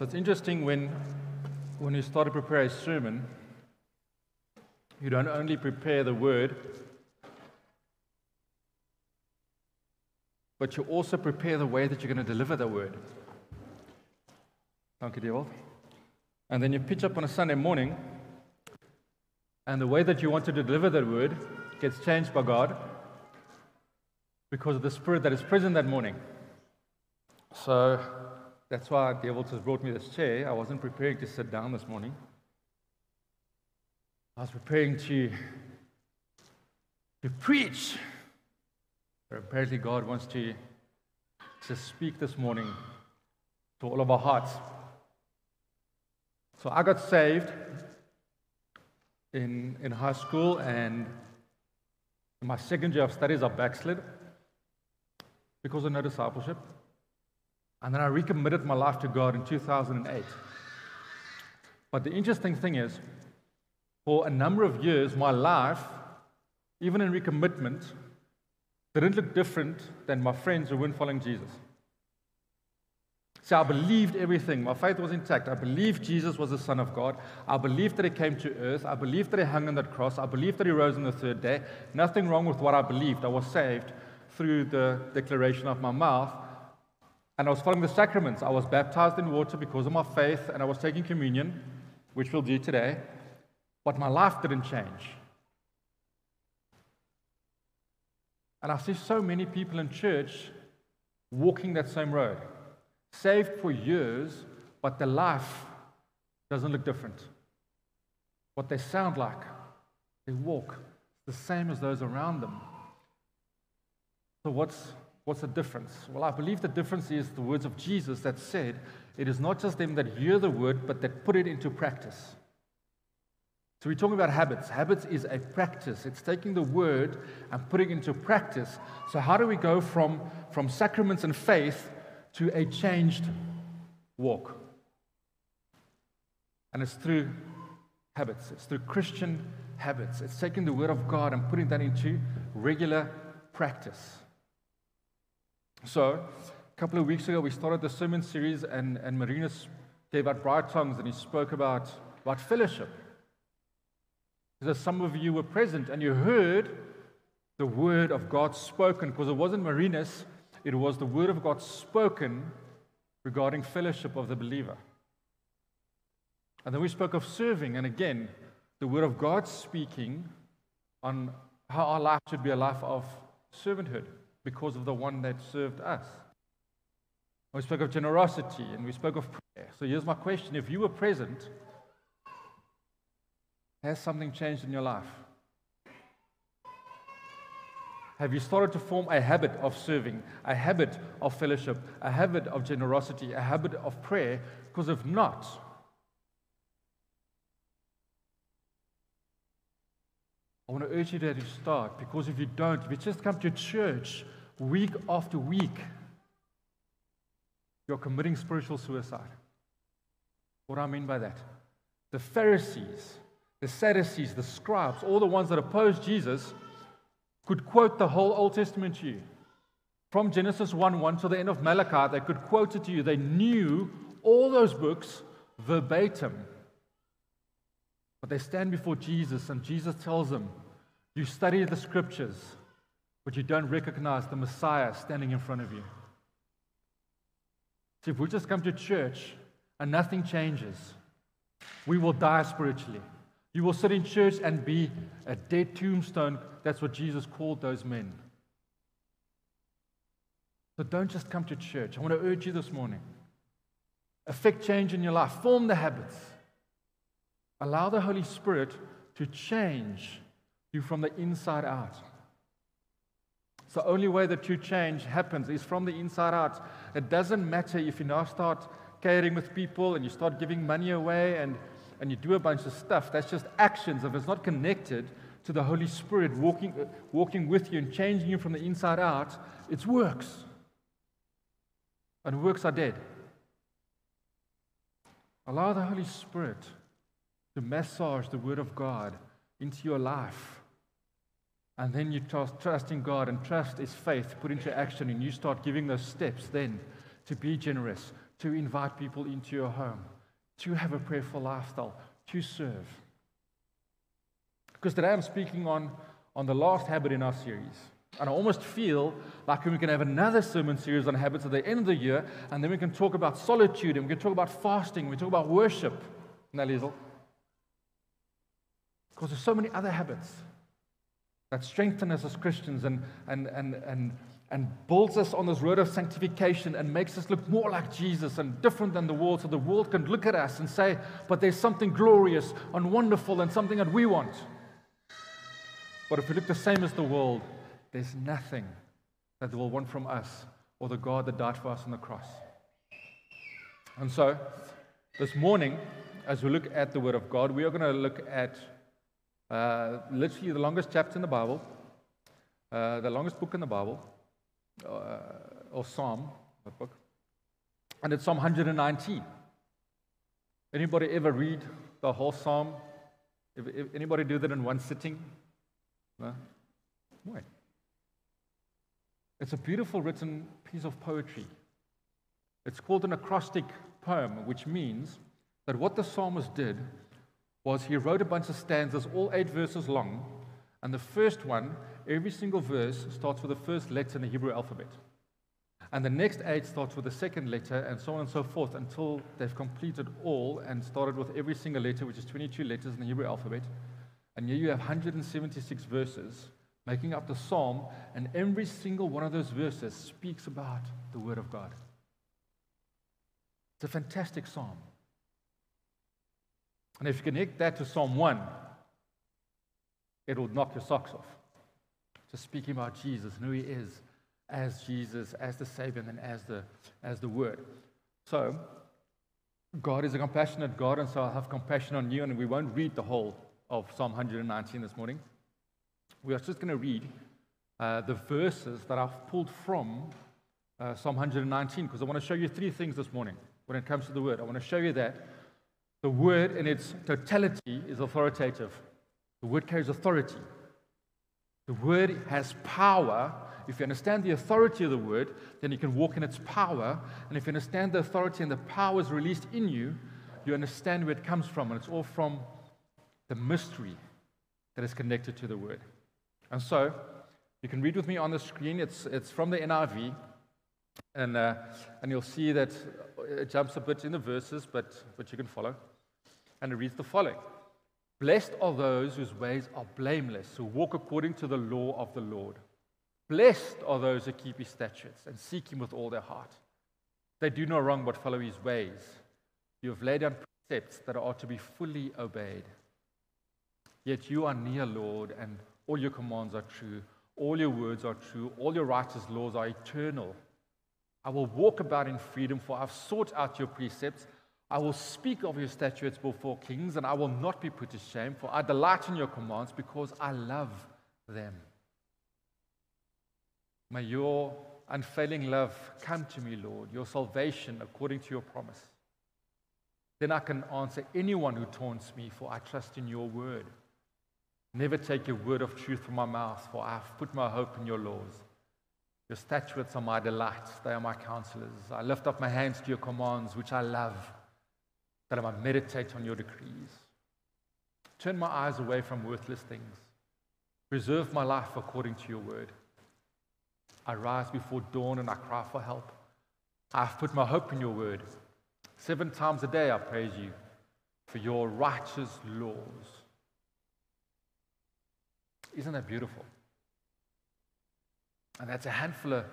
So it's interesting when, when you start to prepare a sermon, you don't only prepare the word, but you also prepare the way that you're going to deliver the word. Thank you, Dewald. And then you pitch up on a Sunday morning, and the way that you want to deliver that word gets changed by God because of the Spirit that is present that morning. So that's why Dewald has brought me this chair. I wasn't preparing to sit down this morning. I was preparing to, to preach. But apparently, God wants to, to speak this morning to all of our hearts. So I got saved in, in high school, and my second year of studies, I backslid because of no discipleship. And then I recommitted my life to God in 2008. But the interesting thing is, for a number of years, my life, even in recommitment, didn't look different than my friends who weren't following Jesus. So I believed everything. My faith was intact. I believed Jesus was the Son of God. I believed that He came to earth. I believed that He hung on that cross. I believed that He rose on the third day. Nothing wrong with what I believed. I was saved through the declaration of my mouth. And I was following the sacraments. I was baptized in water because of my faith, and I was taking communion, which we'll do today. But my life didn't change. And I see so many people in church walking that same road, saved for years, but their life doesn't look different. What they sound like, they walk the same as those around them. So, what's, what's the difference? Well, I believe the difference is the words of Jesus that said, It is not just them that hear the word, but that put it into practice. So we're talking about habits. Habits is a practice. It's taking the word and putting it into practice. So how do we go from, from sacraments and faith to a changed walk? And it's through habits. It's through Christian habits. It's taking the word of God and putting that into regular practice. So a couple of weeks ago, we started the sermon series, and, and Marinus gave out bright tongues, and he spoke about, about fellowship. Because some of you were present and you heard the word of God spoken, because it wasn't Marinus, it was the word of God spoken regarding fellowship of the believer. And then we spoke of serving, and again, the word of God speaking on how our life should be a life of servanthood because of the one that served us. We spoke of generosity and we spoke of prayer. So here's my question if you were present, has something changed in your life? Have you started to form a habit of serving, a habit of fellowship, a habit of generosity, a habit of prayer? Because if not, I want to urge you that you start because if you don't, if you just come to church week after week, you're committing spiritual suicide. What do I mean by that? The Pharisees the Sadducees, the scribes, all the ones that opposed Jesus, could quote the whole Old Testament to you. From Genesis 1 1 to the end of Malachi, they could quote it to you. They knew all those books verbatim. But they stand before Jesus, and Jesus tells them, You study the scriptures, but you don't recognize the Messiah standing in front of you. See, if we just come to church and nothing changes, we will die spiritually. You will sit in church and be a dead tombstone. That's what Jesus called those men. So don't just come to church. I want to urge you this morning. Affect change in your life, form the habits. Allow the Holy Spirit to change you from the inside out. It's the only way that true change happens is from the inside out. It doesn't matter if you now start caring with people and you start giving money away and and you do a bunch of stuff, that's just actions. If it's not connected to the Holy Spirit walking, walking with you and changing you from the inside out, it's works. And works are dead. Allow the Holy Spirit to massage the Word of God into your life. And then you trust, trust in God, and trust is faith put into action, and you start giving those steps then to be generous, to invite people into your home, to have a prayerful lifestyle, to serve. Because today I'm speaking on, on the last habit in our series. And I almost feel like we can have another sermon series on habits at the end of the year, and then we can talk about solitude, and we can talk about fasting, we talk about worship. Nalizel. Because there's so many other habits that strengthen us as Christians and, and, and, and, and builds us on this road of sanctification and makes us look more like Jesus and different than the world, so the world can look at us and say, but there's something glorious and wonderful and something that we want. But if we look the same as the world, there's nothing that they will want from us or the God that died for us on the cross. And so, this morning, as we look at the Word of God, we are going to look at uh, literally the longest chapter in the Bible, uh, the longest book in the Bible, uh, or Psalm, that book, and it's Psalm 119. Anybody ever read the whole Psalm? If, if anybody do that in one sitting? No? Why? It's a beautiful written piece of poetry. It's called an acrostic poem, which means that what the psalmist did was he wrote a bunch of stanzas, all eight verses long, and the first one, every single verse starts with the first letter in the Hebrew alphabet. And the next eight starts with the second letter, and so on and so forth, until they've completed all and started with every single letter, which is 22 letters in the Hebrew alphabet. And here you have 176 verses making up the psalm, and every single one of those verses speaks about the Word of God. It's a fantastic psalm. And if you connect that to Psalm 1, it will knock your socks off. Just speaking about Jesus and who he is as Jesus, as the Savior, and as the, as the Word. So, God is a compassionate God, and so I'll have compassion on you, and we won't read the whole of Psalm 119 this morning. We are just going to read uh, the verses that I've pulled from uh, Psalm 119 because I want to show you three things this morning when it comes to the word. I want to show you that the word in its totality is authoritative, the word carries authority. The word has power. If you understand the authority of the word, then you can walk in its power. And if you understand the authority and the power is released in you, you understand where it comes from. And it's all from the mystery that is connected to the word. And so, you can read with me on the screen. It's, it's from the NIV. And, uh, and you'll see that it jumps a bit in the verses, but, but you can follow. And it reads the following Blessed are those whose ways are blameless, who walk according to the law of the Lord. Blessed are those who keep his statutes and seek him with all their heart. They do no wrong but follow his ways. You have laid down precepts that are to be fully obeyed. Yet you are near, Lord, and all your commands are true. All your words are true. All your righteous laws are eternal. I will walk about in freedom, for I've sought out your precepts. I will speak of your statutes before kings, and I will not be put to shame, for I delight in your commands because I love them. May your unfailing love come to me, Lord, your salvation according to your promise. Then I can answer anyone who taunts me, for I trust in your word. Never take a word of truth from my mouth, for I have put my hope in your laws. Your statutes are my delight, they are my counselors. I lift up my hands to your commands, which I love, that I might meditate on your decrees. Turn my eyes away from worthless things. Preserve my life according to your word. I rise before dawn and I cry for help. I have put my hope in your word. Seven times a day I praise you for your righteous laws. Isn't that beautiful? And that's a handful of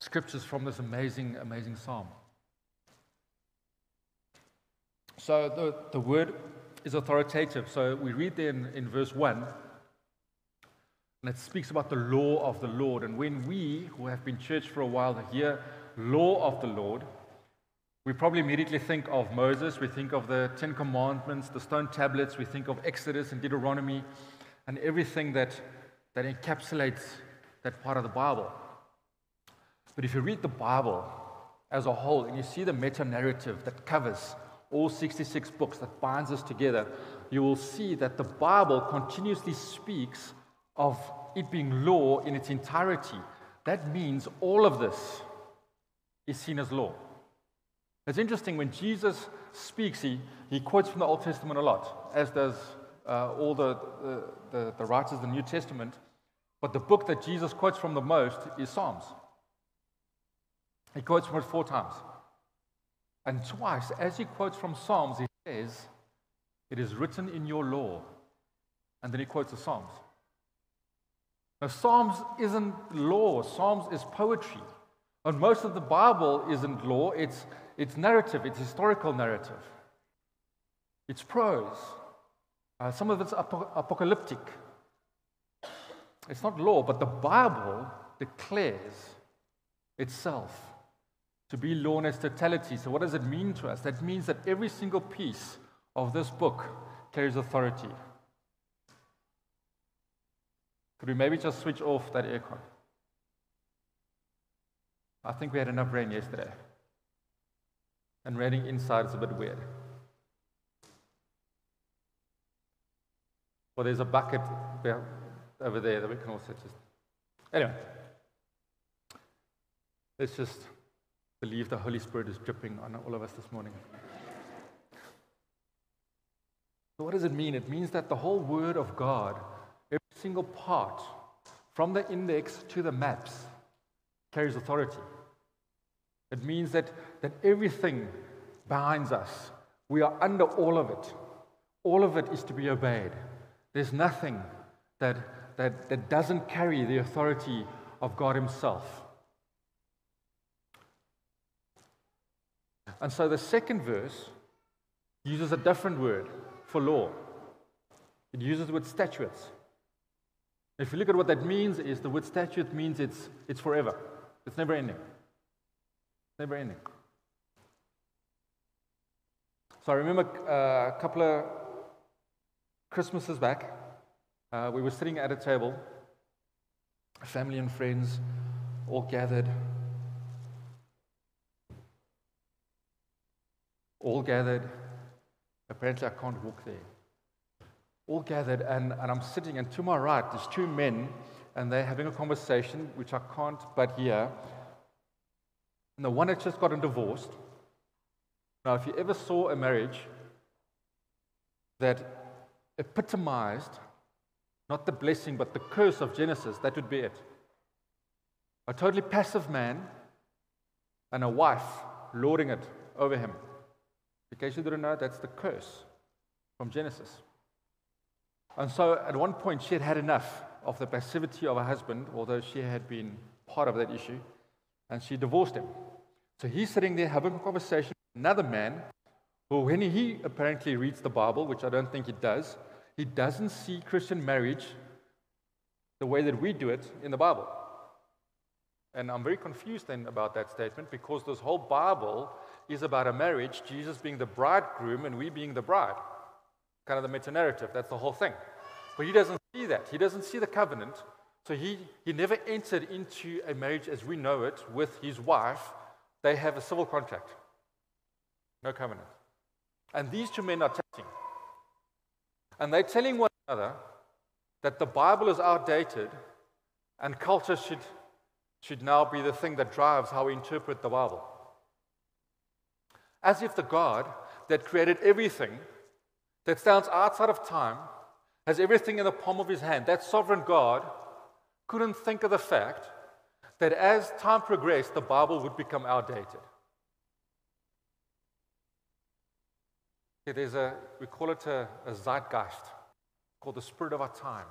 scriptures from this amazing, amazing psalm. So the, the word is authoritative. So we read there in, in verse 1, and it speaks about the law of the Lord. And when we, who have been church for a while, hear law of the Lord, we probably immediately think of Moses, we think of the Ten Commandments, the stone tablets, we think of Exodus and Deuteronomy, and everything that, that encapsulates that part of the Bible. But if you read the Bible as a whole and you see the meta narrative that covers all 66 books that binds us together, you will see that the Bible continuously speaks of it being law in its entirety. That means all of this is seen as law. It's interesting when Jesus speaks, he, he quotes from the Old Testament a lot, as does uh, all the, the, the, the writers of the New Testament. But the book that Jesus quotes from the most is Psalms. He quotes from it four times. And twice, as he quotes from Psalms, he says, It is written in your law. And then he quotes the Psalms. Now, Psalms isn't law, Psalms is poetry. And most of the Bible isn't law, it's, it's narrative, it's historical narrative, it's prose. Uh, some of it's ap- apocalyptic. It's not law, but the Bible declares itself to be law in its totality. So, what does it mean to us? That means that every single piece of this book carries authority. Could we maybe just switch off that aircon? I think we had enough rain yesterday. And raining inside is a bit weird. Well, there's a bucket over there that we can also just. Anyway, let's just believe the Holy Spirit is dripping on all of us this morning. So, what does it mean? It means that the whole Word of God, every single part, from the index to the maps, carries authority. It means that, that everything binds us. We are under all of it. All of it is to be obeyed. There's nothing that, that, that doesn't carry the authority of God Himself. And so the second verse uses a different word for law. It uses the word statutes. If you look at what that means, is the word statute means it's, it's forever. It's never ending. Never ending. So I remember uh, a couple of Christmases back, uh, we were sitting at a table, family and friends all gathered. All gathered. Apparently, I can't walk there. All gathered, and, and I'm sitting, and to my right, there's two men, and they're having a conversation, which I can't but hear. And the one had just gotten divorced. Now, if you ever saw a marriage that epitomized not the blessing but the curse of Genesis, that would be it. A totally passive man and a wife lording it over him. In case you didn't know, that's the curse from Genesis. And so at one point, she had had enough of the passivity of her husband, although she had been part of that issue, and she divorced him. So he's sitting there having a conversation with another man who, when he apparently reads the Bible, which I don't think he does, he doesn't see Christian marriage the way that we do it in the Bible. And I'm very confused then about that statement because this whole Bible is about a marriage, Jesus being the bridegroom and we being the bride. Kind of the meta narrative, that's the whole thing. But he doesn't see that. He doesn't see the covenant. So he, he never entered into a marriage as we know it with his wife they have a civil contract, no covenant. And these two men are chatting. And they're telling one another that the Bible is outdated and culture should, should now be the thing that drives how we interpret the Bible. As if the God that created everything, that stands outside of time, has everything in the palm of his hand, that sovereign God couldn't think of the fact that as time progressed, the Bible would become outdated. There's a, we call it a, a zeitgeist, called the spirit of our time,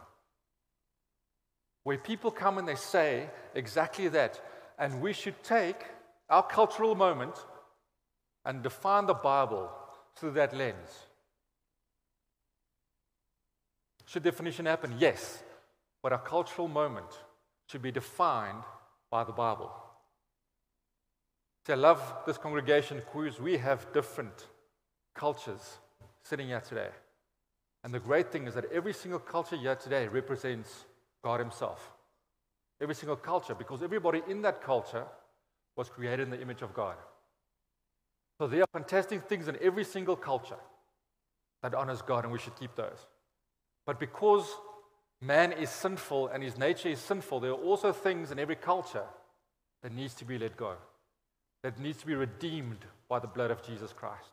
where people come and they say exactly that. And we should take our cultural moment and define the Bible through that lens. Should definition happen? Yes. But our cultural moment should be defined by the Bible. See, I love this congregation because we have different cultures sitting here today. And the great thing is that every single culture here today represents God Himself. Every single culture, because everybody in that culture was created in the image of God. So there are fantastic things in every single culture that honors God, and we should keep those. But because man is sinful and his nature is sinful, there are also things in every culture that needs to be let go, that needs to be redeemed by the blood of Jesus Christ.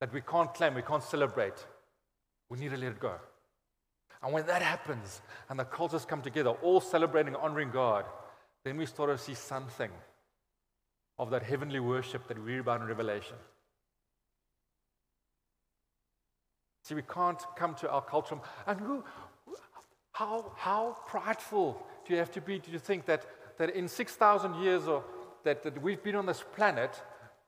That we can't claim, we can't celebrate. We need to let it go. And when that happens and the cultures come together, all celebrating, honoring God, then we start to see something of that heavenly worship that we read about in Revelation. See, we can't come to our culture. And who, how, how prideful do you have to be to think that, that in 6,000 years or that, that we've been on this planet,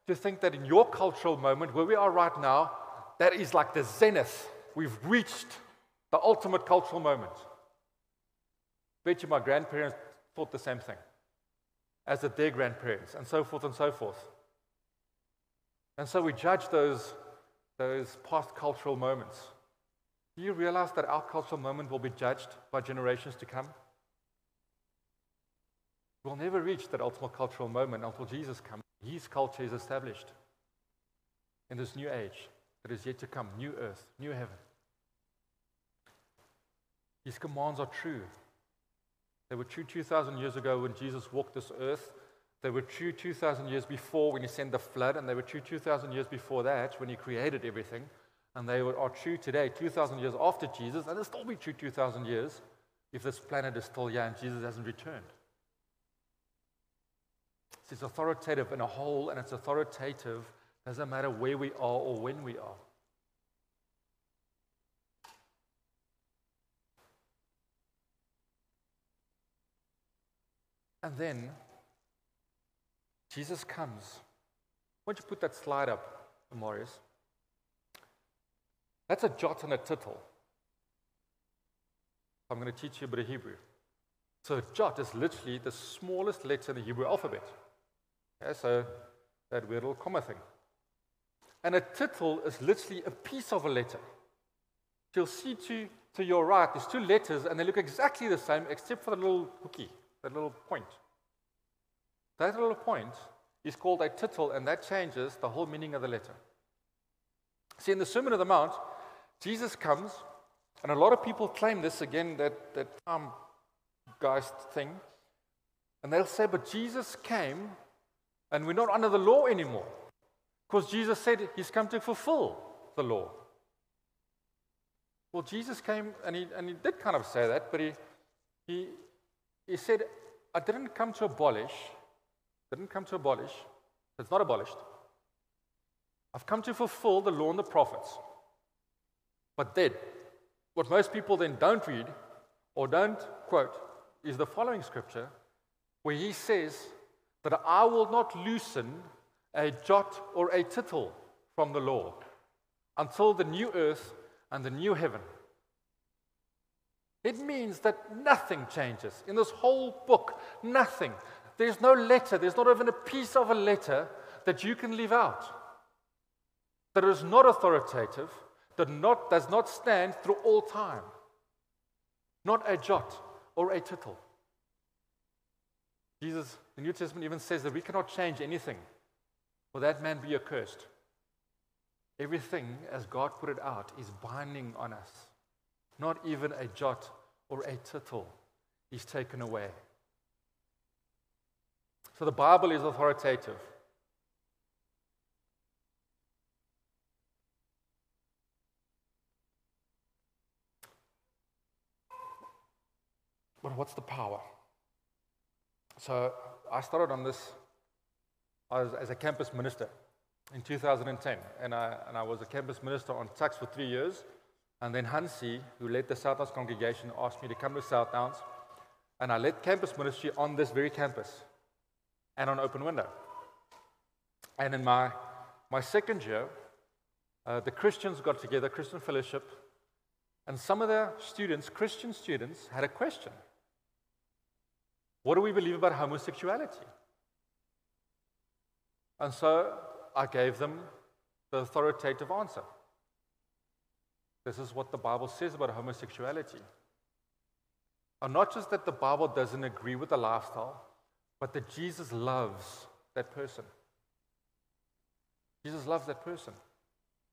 to think that in your cultural moment, where we are right now, that is like the zenith. We've reached the ultimate cultural moment. Bet you my grandparents thought the same thing, as did their grandparents, and so forth and so forth. And so we judge those, those past cultural moments. Do you realize that our cultural moment will be judged by generations to come? We'll never reach that ultimate cultural moment until Jesus comes. His culture is established in this new age that is yet to come new earth, new heaven. His commands are true. They were true 2,000 years ago when Jesus walked this earth. They were true 2,000 years before when he sent the flood, and they were true 2,000 years before that when he created everything. And they are true today, 2,000 years after Jesus, and they'll still be true 2,000 years if this planet is still here and Jesus hasn't returned. It's authoritative in a whole, and it's authoritative doesn't matter where we are or when we are. And then Jesus comes. Why don't you put that slide up, Marius? That's a jot and a tittle. I'm going to teach you a bit of Hebrew. So a jot is literally the smallest letter in the Hebrew alphabet. Okay, so that weird little comma thing. And a tittle is literally a piece of a letter. You'll see to, to your right, there's two letters, and they look exactly the same except for the little hooky that little point. That little point is called a tittle, and that changes the whole meaning of the letter. See, in the Sermon on the Mount, Jesus comes, and a lot of people claim this again, that, that um, geist thing. And they'll say, but Jesus came, and we're not under the law anymore. Because Jesus said he's come to fulfill the law. Well, Jesus came, and he, and he did kind of say that, but he, he, he said, I didn't come to abolish, didn't come to abolish, it's not abolished. I've come to fulfill the law and the prophets. But then, what most people then don't read or don't quote is the following scripture where he says that I will not loosen a jot or a tittle from the law until the new earth and the new heaven it means that nothing changes. In this whole book, nothing. There's no letter, there's not even a piece of a letter that you can leave out. That is not authoritative, that not, does not stand through all time. Not a jot or a tittle. Jesus, the New Testament even says that we cannot change anything, for that man be accursed. Everything, as God put it out, is binding on us. Not even a jot or a tittle is taken away. So the Bible is authoritative. But what's the power? So I started on this as, as a campus minister in 2010, and I, and I was a campus minister on Tuks for three years. And then Hansi, who led the Southdowns congregation, asked me to come to Southdowns. And I led campus ministry on this very campus and on Open Window. And in my, my second year, uh, the Christians got together, Christian Fellowship, and some of the students, Christian students, had a question What do we believe about homosexuality? And so I gave them the authoritative answer. This is what the Bible says about homosexuality. And not just that the Bible doesn't agree with the lifestyle, but that Jesus loves that person. Jesus loves that person.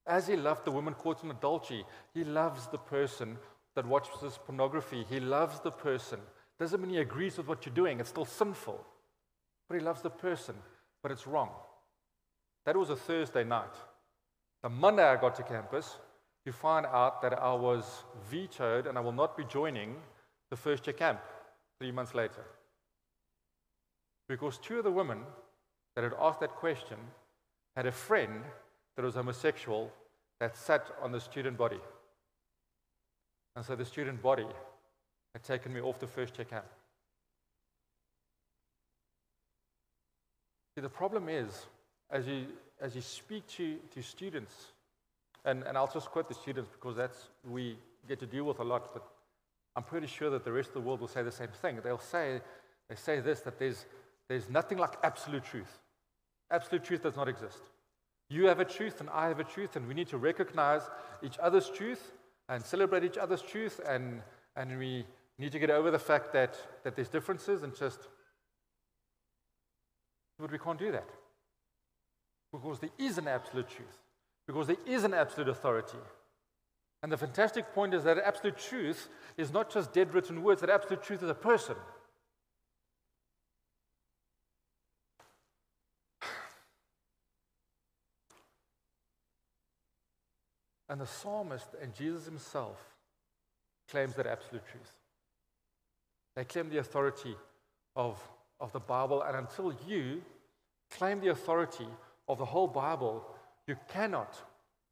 As he loved the woman caught in adultery, he loves the person that watches this pornography. He loves the person. Doesn't mean he agrees with what you're doing, it's still sinful. But he loves the person, but it's wrong. That was a Thursday night. The Monday I got to campus to find out that I was vetoed and I will not be joining the first year camp three months later. Because two of the women that had asked that question had a friend that was homosexual that sat on the student body. And so the student body had taken me off the first year camp. See, the problem is, as you, as you speak to, to students, and, and I'll just quote the students because that's we get to deal with a lot, but I'm pretty sure that the rest of the world will say the same thing. They'll say, they say this, that there's, there's nothing like absolute truth. Absolute truth does not exist. You have a truth and I have a truth, and we need to recognize each other's truth and celebrate each other's truth, and, and we need to get over the fact that, that there's differences and just but we can't do that. Because there is an absolute truth, because there is an absolute authority. And the fantastic point is that absolute truth is not just dead written words, that absolute truth is a person. And the psalmist and Jesus himself claims that absolute truth. They claim the authority of of the Bible, and until you claim the authority of the whole Bible, you cannot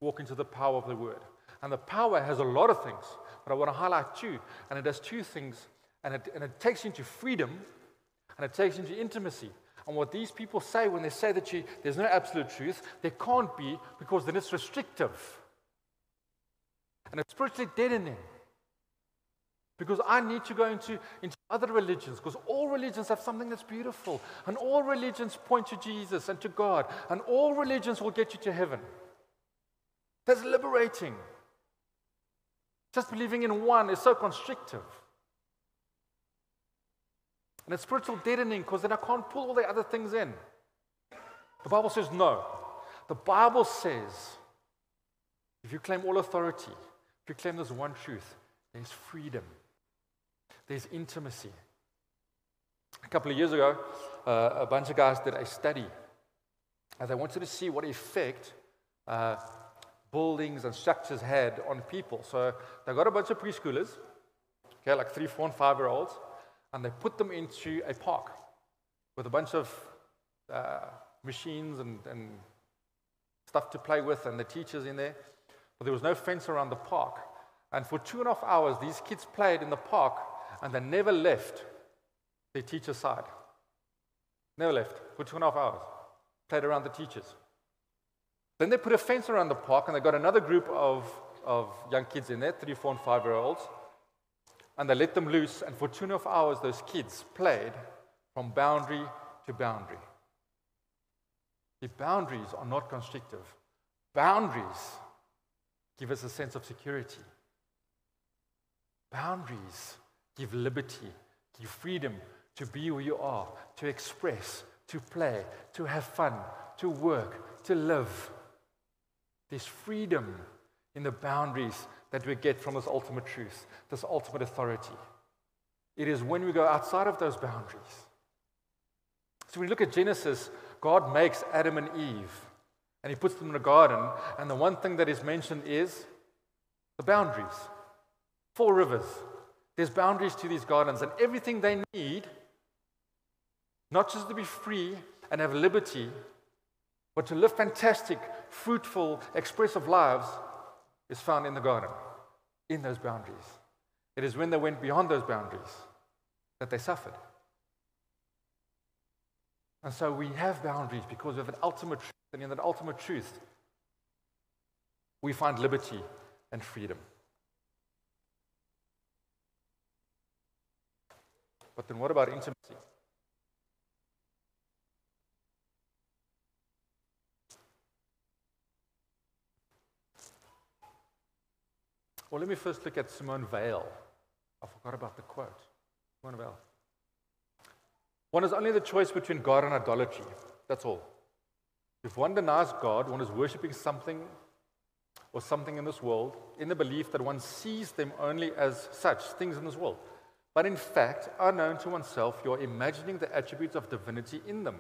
walk into the power of the Word. And the power has a lot of things, but I want to highlight two. And it does two things, and it, and it takes you into freedom, and it takes you into intimacy. And what these people say when they say that you, there's no absolute truth, there can't be because then it's restrictive. And it's spiritually deadening. Because I need to go into, into other religions, because all religions have something that's beautiful. And all religions point to Jesus and to God. And all religions will get you to heaven. That's liberating. Just believing in one is so constrictive. And it's spiritual deadening because then I can't pull all the other things in. The Bible says no. The Bible says if you claim all authority, if you claim there's one truth, there's freedom there's intimacy. A couple of years ago, uh, a bunch of guys did a study. And they wanted to see what effect uh, buildings and structures had on people. So they got a bunch of preschoolers, okay, like three, four, and five year olds, and they put them into a park with a bunch of uh, machines and, and stuff to play with, and the teachers in there. But there was no fence around the park. And for two and a half hours, these kids played in the park and they never left their teacher's side. Never left for two and a half hours. Played around the teachers. Then they put a fence around the park and they got another group of, of young kids in there, three, four, and five year olds. And they let them loose, and for two and a half hours, those kids played from boundary to boundary. The boundaries are not constrictive, boundaries give us a sense of security. Boundaries give liberty, give freedom to be who you are, to express, to play, to have fun, to work, to live. There's freedom in the boundaries that we get from this ultimate truth, this ultimate authority. It is when we go outside of those boundaries. So when we look at Genesis, God makes Adam and Eve and he puts them in a garden, and the one thing that is mentioned is the boundaries. Four rivers, there's boundaries to these gardens, and everything they need, not just to be free and have liberty, but to live fantastic, fruitful, expressive lives, is found in the garden, in those boundaries. It is when they went beyond those boundaries that they suffered. And so we have boundaries because we have an ultimate truth, and in that ultimate truth, we find liberty and freedom. But then what about intimacy? Well, let me first look at Simone Weil. I forgot about the quote. Simone Weil. One is only the choice between God and idolatry. That's all. If one denies God, one is worshipping something or something in this world in the belief that one sees them only as such, things in this world. But in fact, unknown to oneself, you're imagining the attributes of divinity in them.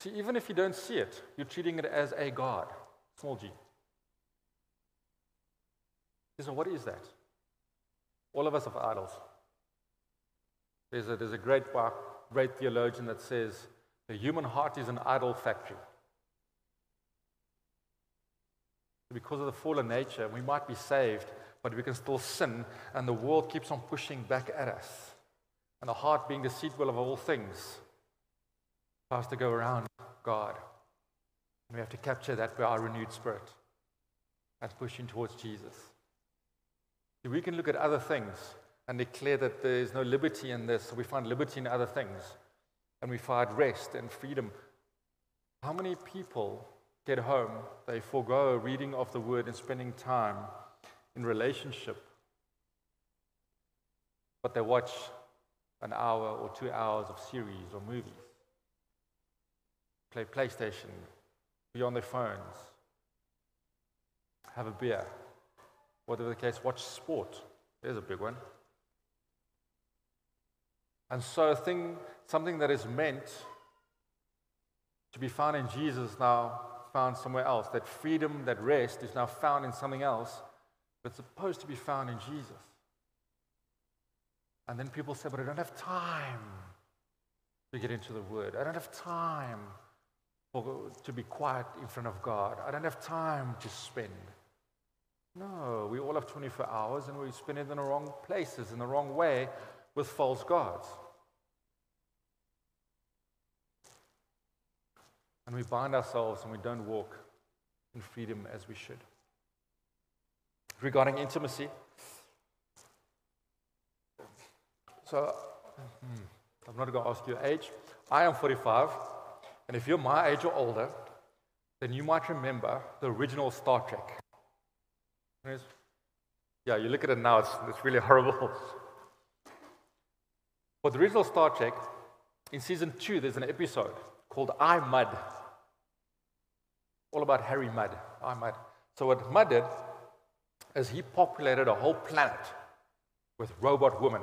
See, even if you don't see it, you're treating it as a God, small g. So, what is that? All of us have idols. There's a, there's a great, uh, great theologian that says the human heart is an idol factory. Because of the fallen nature, we might be saved, but we can still sin, and the world keeps on pushing back at us. And the heart, being deceitful of all things, has to go around God. And we have to capture that by our renewed spirit and pushing towards Jesus. We can look at other things and declare that there is no liberty in this. We find liberty in other things. And we find rest and freedom. How many people get home, they forego reading of the word and spending time in relationship, but they watch an hour or two hours of series or movies, play PlayStation, be on their phones, have a beer, whatever the case, watch sport. There's a big one. And so, a thing, something that is meant to be found in Jesus now found somewhere else. That freedom, that rest is now found in something else, but it's supposed to be found in Jesus. And then people say, but I don't have time to get into the Word. I don't have time for, to be quiet in front of God. I don't have time to spend. No, we all have 24 hours and we spend it in the wrong places, in the wrong way, with false gods. And we bind ourselves and we don't walk in freedom as we should. Regarding intimacy, so hmm, I'm not going to ask your age. I am 45, and if you're my age or older, then you might remember the original Star Trek. Yeah, you look at it now, it's, it's really horrible. For the original Star Trek, in season two, there's an episode called I Mudd. All about Harry Mudd. I Mudd. So, what Mudd did is he populated a whole planet with robot women.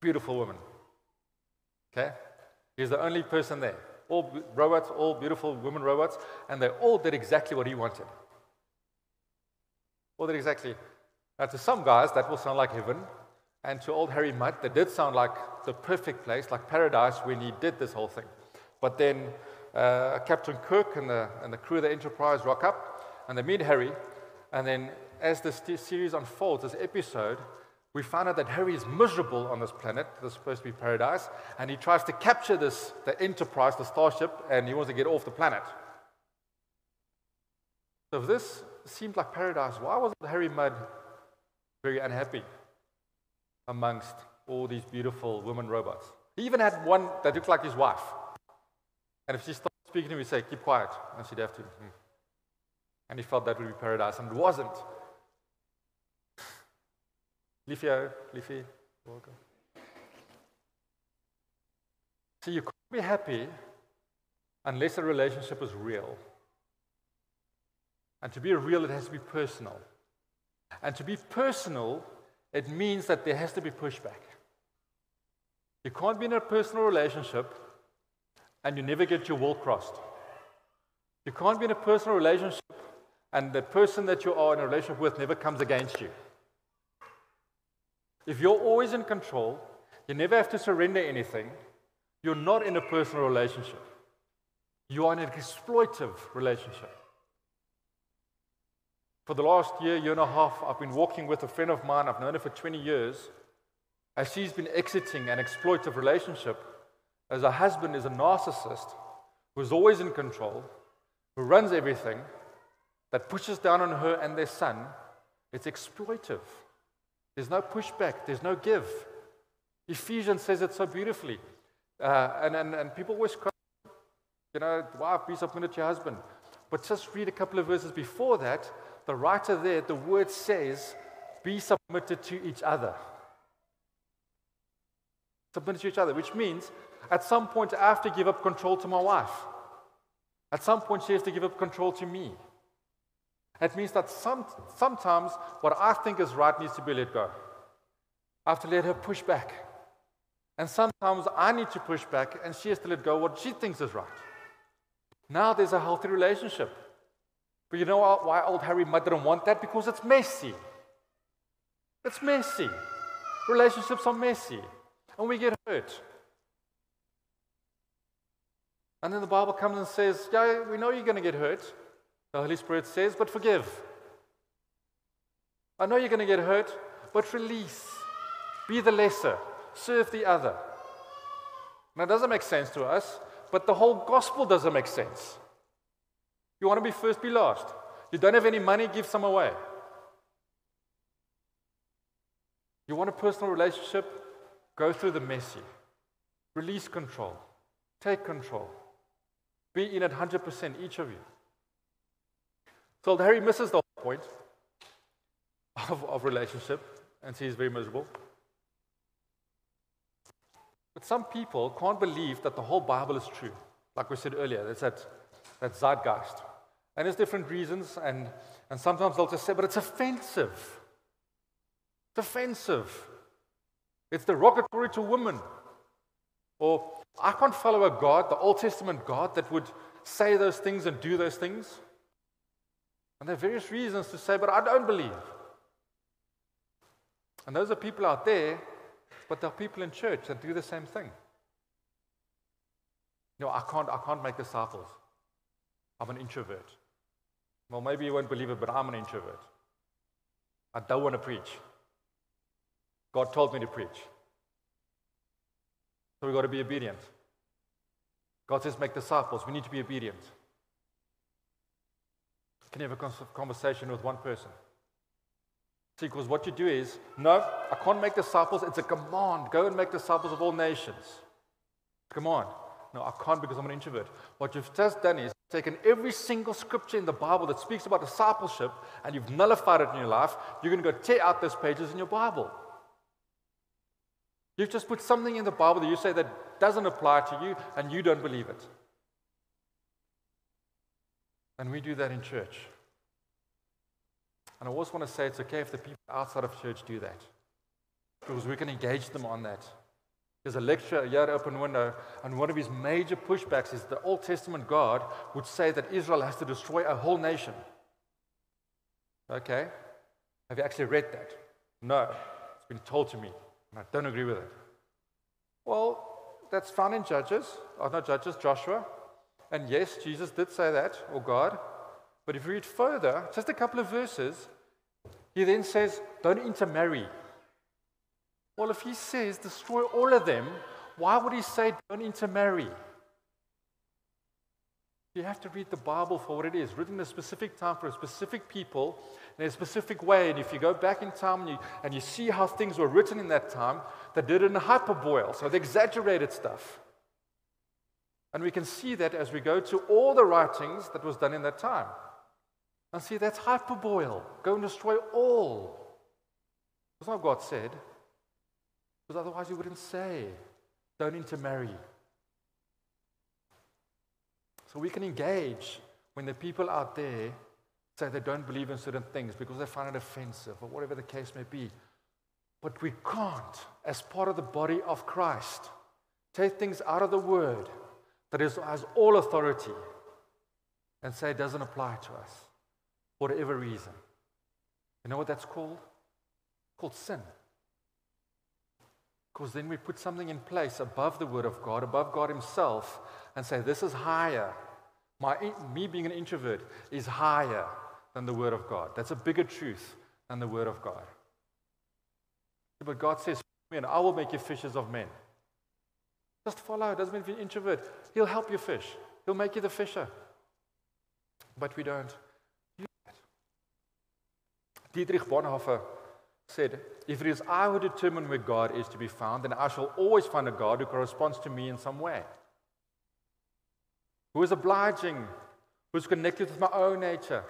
Beautiful women. Okay? He's the only person there. All robots, all beautiful women robots, and they all did exactly what he wanted. All did exactly. Now, to some guys, that will sound like heaven. And to old Harry Mudd, that did sound like the perfect place, like paradise when he did this whole thing. But then uh, Captain Kirk and the, and the crew of the Enterprise rock up, and they meet Harry. And then, as this series unfolds, this episode, we find out that Harry is miserable on this planet. This is supposed to be paradise. And he tries to capture this, the Enterprise, the starship, and he wants to get off the planet. So, if this seemed like paradise, why was Harry Mudd very unhappy? amongst all these beautiful women robots. He even had one that looked like his wife. And if she started speaking to him, he'd say, Keep quiet. And she'd have to. Hmm. And he felt that would be paradise, and it wasn't. Leafy, uh, Leafy, welcome. So you can't be happy unless the relationship is real. And to be real, it has to be personal. And to be personal it means that there has to be pushback. You can't be in a personal relationship and you never get your will crossed. You can't be in a personal relationship and the person that you are in a relationship with never comes against you. If you're always in control, you never have to surrender anything, you're not in a personal relationship. You are in an exploitive relationship. For the last year, year and a half, I've been walking with a friend of mine, I've known her for 20 years, as she's been exiting an exploitative relationship, as her husband is a narcissist who's always in control, who runs everything, that pushes down on her and their son. It's exploitive. There's no pushback, there's no give. Ephesians says it so beautifully. Uh, and, and, and people always cry, you know, wife, be submitted to your husband. But just read a couple of verses before that, the writer there, the word says, be submitted to each other. Submitted to each other, which means at some point I have to give up control to my wife. At some point, she has to give up control to me. It means that some, sometimes what I think is right needs to be let go. I have to let her push back. And sometimes I need to push back and she has to let go what she thinks is right. Now there's a healthy relationship. But you know why old Harry Mudd didn't want that? Because it's messy. It's messy. Relationships are messy. And we get hurt. And then the Bible comes and says, Yeah, we know you're going to get hurt. The Holy Spirit says, But forgive. I know you're going to get hurt, but release. Be the lesser. Serve the other. Now, it doesn't make sense to us, but the whole gospel doesn't make sense. You want to be first, be last. You don't have any money, give some away. You want a personal relationship? Go through the messy. Release control. Take control. Be in it 100%, each of you. So Harry misses the whole point of, of relationship and he's very miserable. But some people can't believe that the whole Bible is true. Like we said earlier, it's that, that zeitgeist. And there's different reasons, and, and sometimes they'll just say, but it's offensive. It's offensive. It's derogatory to women. Or I can't follow a God, the Old Testament God, that would say those things and do those things. And there are various reasons to say, but I don't believe. And those are people out there, but there are people in church that do the same thing. No, I can't, I can't make disciples. I'm an introvert. Well, maybe you won't believe it, but I'm an introvert. I don't want to preach. God told me to preach. So we've got to be obedient. God says, make disciples. We need to be obedient. Can you have a conversation with one person? See, because what you do is, no, I can't make disciples. It's a command. Go and make disciples of all nations. Come on. No, I can't because I'm an introvert. What you've just done is taken every single scripture in the Bible that speaks about discipleship and you've nullified it in your life. You're going to go tear out those pages in your Bible. You've just put something in the Bible that you say that doesn't apply to you and you don't believe it. And we do that in church. And I always want to say it's okay if the people outside of church do that because we can engage them on that. There's a lecture here at Open Window, and one of his major pushbacks is the Old Testament God would say that Israel has to destroy a whole nation. Okay? Have you actually read that? No. It's been told to me, and I don't agree with it. Well, that's found in Judges, oh, or not Judges, Joshua. And yes, Jesus did say that, or God. But if you read further, just a couple of verses, he then says, don't intermarry. Well, if he says destroy all of them, why would he say don't intermarry? You have to read the Bible for what it is, written in a specific time for a specific people in a specific way. And if you go back in time and you, and you see how things were written in that time, they did it in hyperboil, so they exaggerated stuff. And we can see that as we go to all the writings that was done in that time. And see, that's hyperboil. Go and destroy all. That's not what God said. Because otherwise, He wouldn't say, don't intermarry. So we can engage when the people out there say they don't believe in certain things because they find it offensive or whatever the case may be. But we can't, as part of the body of Christ, take things out of the word that is, has all authority and say it doesn't apply to us for whatever reason. You know what that's called? It's called sin. Because then we put something in place above the Word of God, above God Himself, and say, This is higher. My, me being an introvert is higher than the Word of God. That's a bigger truth than the Word of God. But God says, Man, I will make you fishers of men. Just follow. It doesn't mean if you're an introvert. He'll help you fish, He'll make you the fisher. But we don't do that. Dietrich Bonhoeffer said, If it is I who determine where God is to be found, then I shall always find a God who corresponds to me in some way, who is obliging, who is connected with my own nature.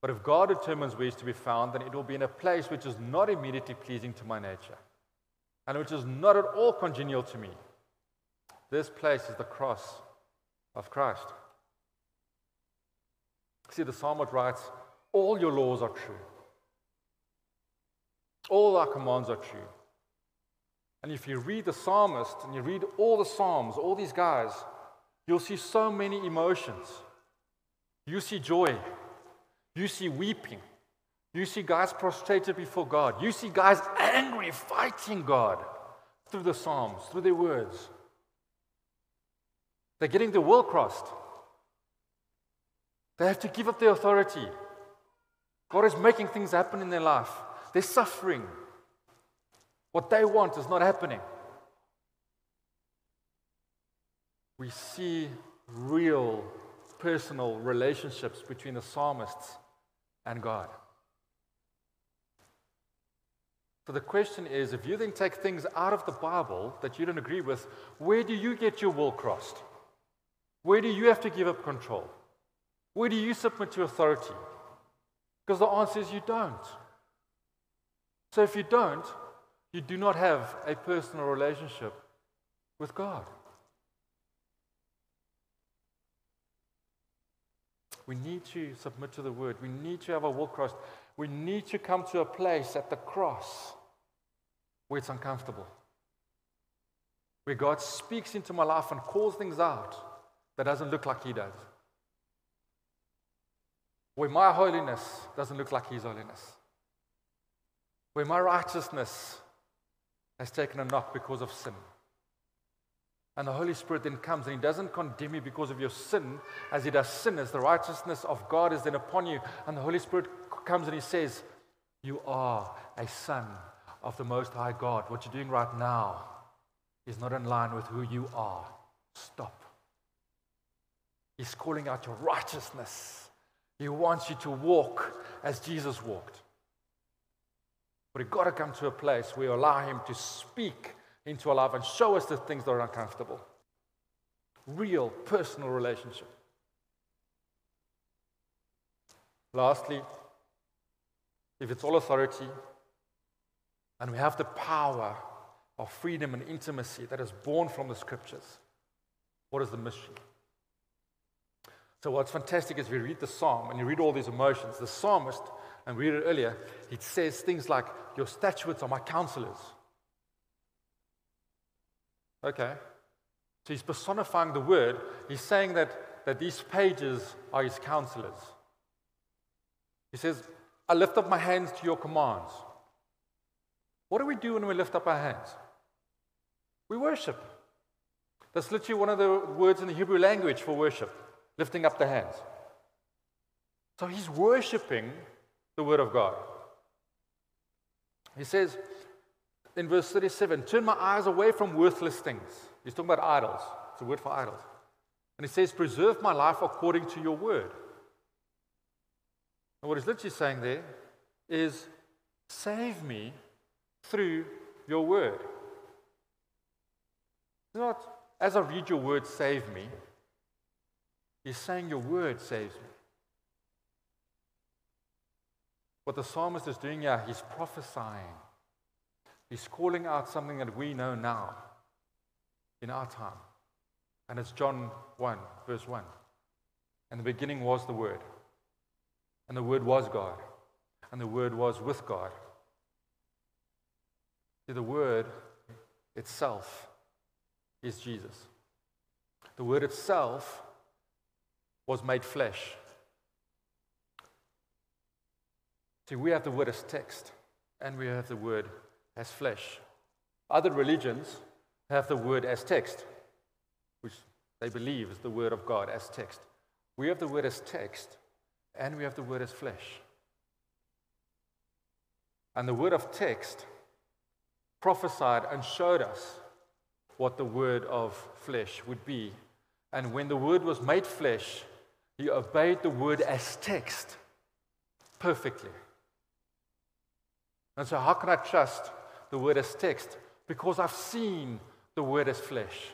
But if God determines where He is to be found, then it will be in a place which is not immediately pleasing to my nature and which is not at all congenial to me. This place is the cross of Christ. See, the psalmist writes, All your laws are true. All our commands are true. And if you read the psalmist and you read all the psalms, all these guys, you'll see so many emotions. You see joy, you see weeping, you see guys prostrated before God, you see guys angry, fighting God through the psalms, through their words. They're getting their will crossed. They have to give up their authority. God is making things happen in their life. They're suffering. What they want is not happening. We see real personal relationships between the psalmists and God. So the question is if you then take things out of the Bible that you don't agree with, where do you get your will crossed? Where do you have to give up control? Where do you submit to authority? Because the answer is you don't. So if you don't, you do not have a personal relationship with God. We need to submit to the word. We need to have our will crossed. We need to come to a place at the cross where it's uncomfortable. Where God speaks into my life and calls things out that doesn't look like He does. Where my holiness doesn't look like His holiness. Where my righteousness has taken a knock because of sin. And the Holy Spirit then comes and He doesn't condemn you because of your sin, as He does sin, as the righteousness of God is then upon you. And the Holy Spirit comes and He says, You are a son of the Most High God. What you're doing right now is not in line with who you are. Stop. He's calling out your righteousness. He wants you to walk as Jesus walked. But we've got to come to a place where we allow Him to speak into our life and show us the things that are uncomfortable. Real personal relationship. Lastly, if it's all authority and we have the power of freedom and intimacy that is born from the scriptures, what is the mystery? So, what's fantastic is we read the psalm and you read all these emotions. The psalmist and we read it earlier, he says things like, Your statutes are my counselors. Okay. So he's personifying the word. He's saying that, that these pages are his counselors. He says, I lift up my hands to your commands. What do we do when we lift up our hands? We worship. That's literally one of the words in the Hebrew language for worship, lifting up the hands. So he's worshiping the Word of God. He says in verse 37 Turn my eyes away from worthless things. He's talking about idols. It's a word for idols. And he says, Preserve my life according to your word. And what he's literally saying there is, Save me through your word. It's not, as I read your word, save me. He's saying, Your word saves me. What the psalmist is doing here, he's prophesying. He's calling out something that we know now in our time. And it's John 1, verse 1. And the beginning was the Word. And the Word was God. And the Word was with God. See, the Word itself is Jesus. The Word itself was made flesh See, we have the word as text, and we have the word as flesh. Other religions have the word as text, which they believe is the word of God as text. We have the word as text, and we have the word as flesh. And the word of text prophesied and showed us what the word of flesh would be. And when the word was made flesh, he obeyed the word as text perfectly. And so, how can I trust the word as text? Because I've seen the word as flesh.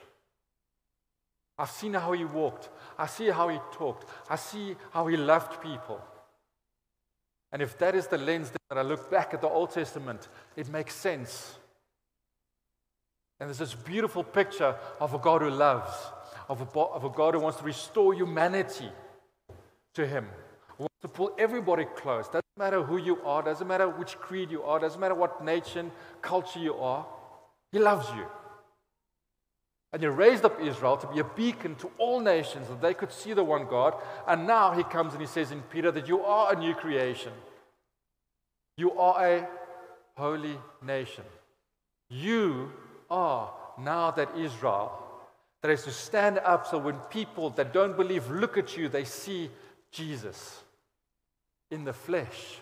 I've seen how he walked. I see how he talked. I see how he loved people. And if that is the lens that I look back at the Old Testament, it makes sense. And there's this beautiful picture of a God who loves, of a, of a God who wants to restore humanity to him wants to pull everybody close. Doesn't matter who you are, doesn't matter which creed you are, doesn't matter what nation, culture you are. He loves you. And He raised up Israel to be a beacon to all nations that they could see the one God. And now He comes and He says in Peter that you are a new creation. You are a holy nation. You are now that Israel that is to stand up so when people that don't believe look at you, they see Jesus in the flesh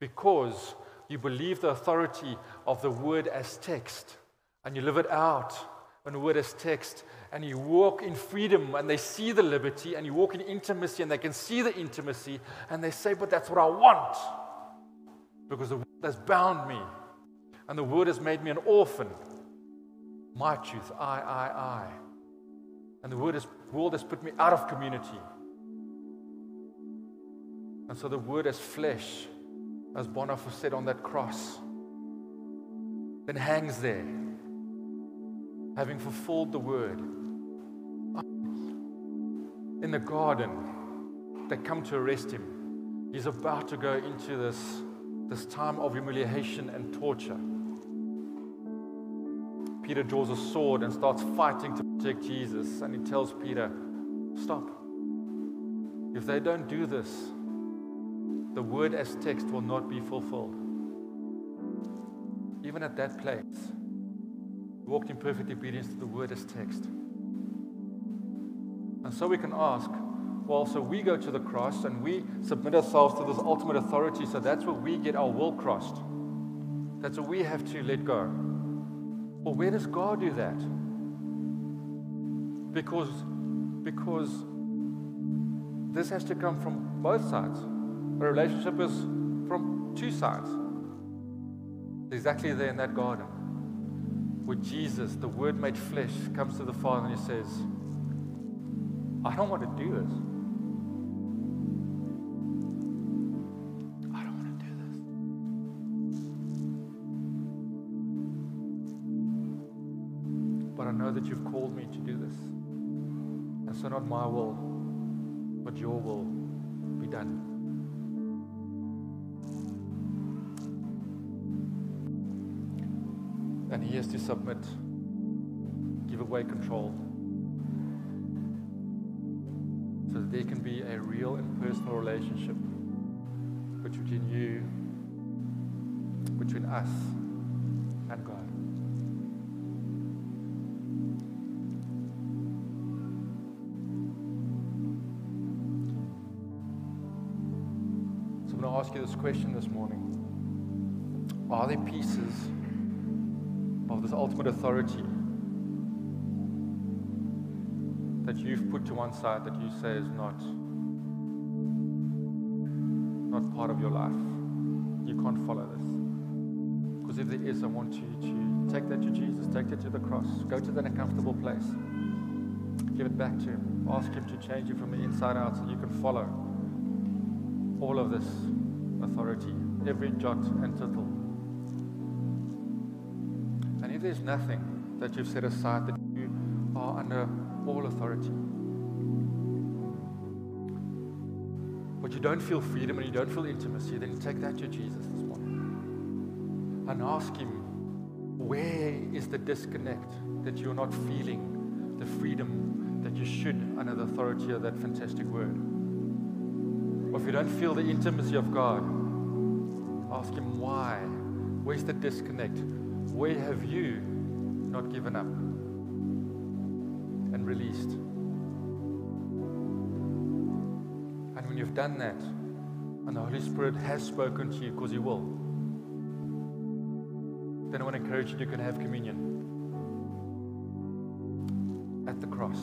because you believe the authority of the word as text and you live it out when the word as text and you walk in freedom and they see the liberty and you walk in intimacy and they can see the intimacy and they say, But that's what I want because the word has bound me and the word has made me an orphan. My truth, I, I, I. And the word has, world has put me out of community. And so the word as flesh, as Bonhoeffer said on that cross, then hangs there, having fulfilled the word. In the garden, they come to arrest him. He's about to go into this, this time of humiliation and torture. Peter draws a sword and starts fighting to protect Jesus. And he tells Peter, Stop. If they don't do this, the word as text will not be fulfilled. Even at that place, walked in perfect obedience to the word as text. And so we can ask, well, so we go to the cross and we submit ourselves to this ultimate authority, so that's where we get our will crossed. That's what we have to let go. Well, where does God do that? Because, because this has to come from both sides. A relationship is from two sides. Exactly there in that garden, where Jesus, the Word made flesh, comes to the Father and he says, I don't want to do this. Submit, give away control, so that there can be a real and personal relationship between you, between us, and God. So I'm going to ask you this question this morning. Are there pieces of this ultimate authority that you've put to one side that you say is not not part of your life. You can't follow this. Because if there is, I want you to take that to Jesus, take that to the cross, go to that uncomfortable place, give it back to Him, ask Him to change you from the inside out so you can follow all of this authority, every jot and tittle if there's nothing that you've set aside, that you are under all authority, but you don't feel freedom and you don't feel intimacy, then take that to Jesus this morning and ask Him, where is the disconnect that you're not feeling the freedom that you should under the authority of that fantastic word? Or if you don't feel the intimacy of God, ask Him why. Where's the disconnect? Where have you not given up and released? And when you've done that, and the Holy Spirit has spoken to you, because He will, then I want to encourage you, you can have communion at the cross,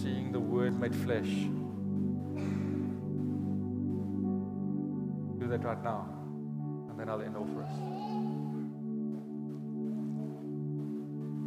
seeing the Word made flesh. Do that right now, and then I'll end all for us.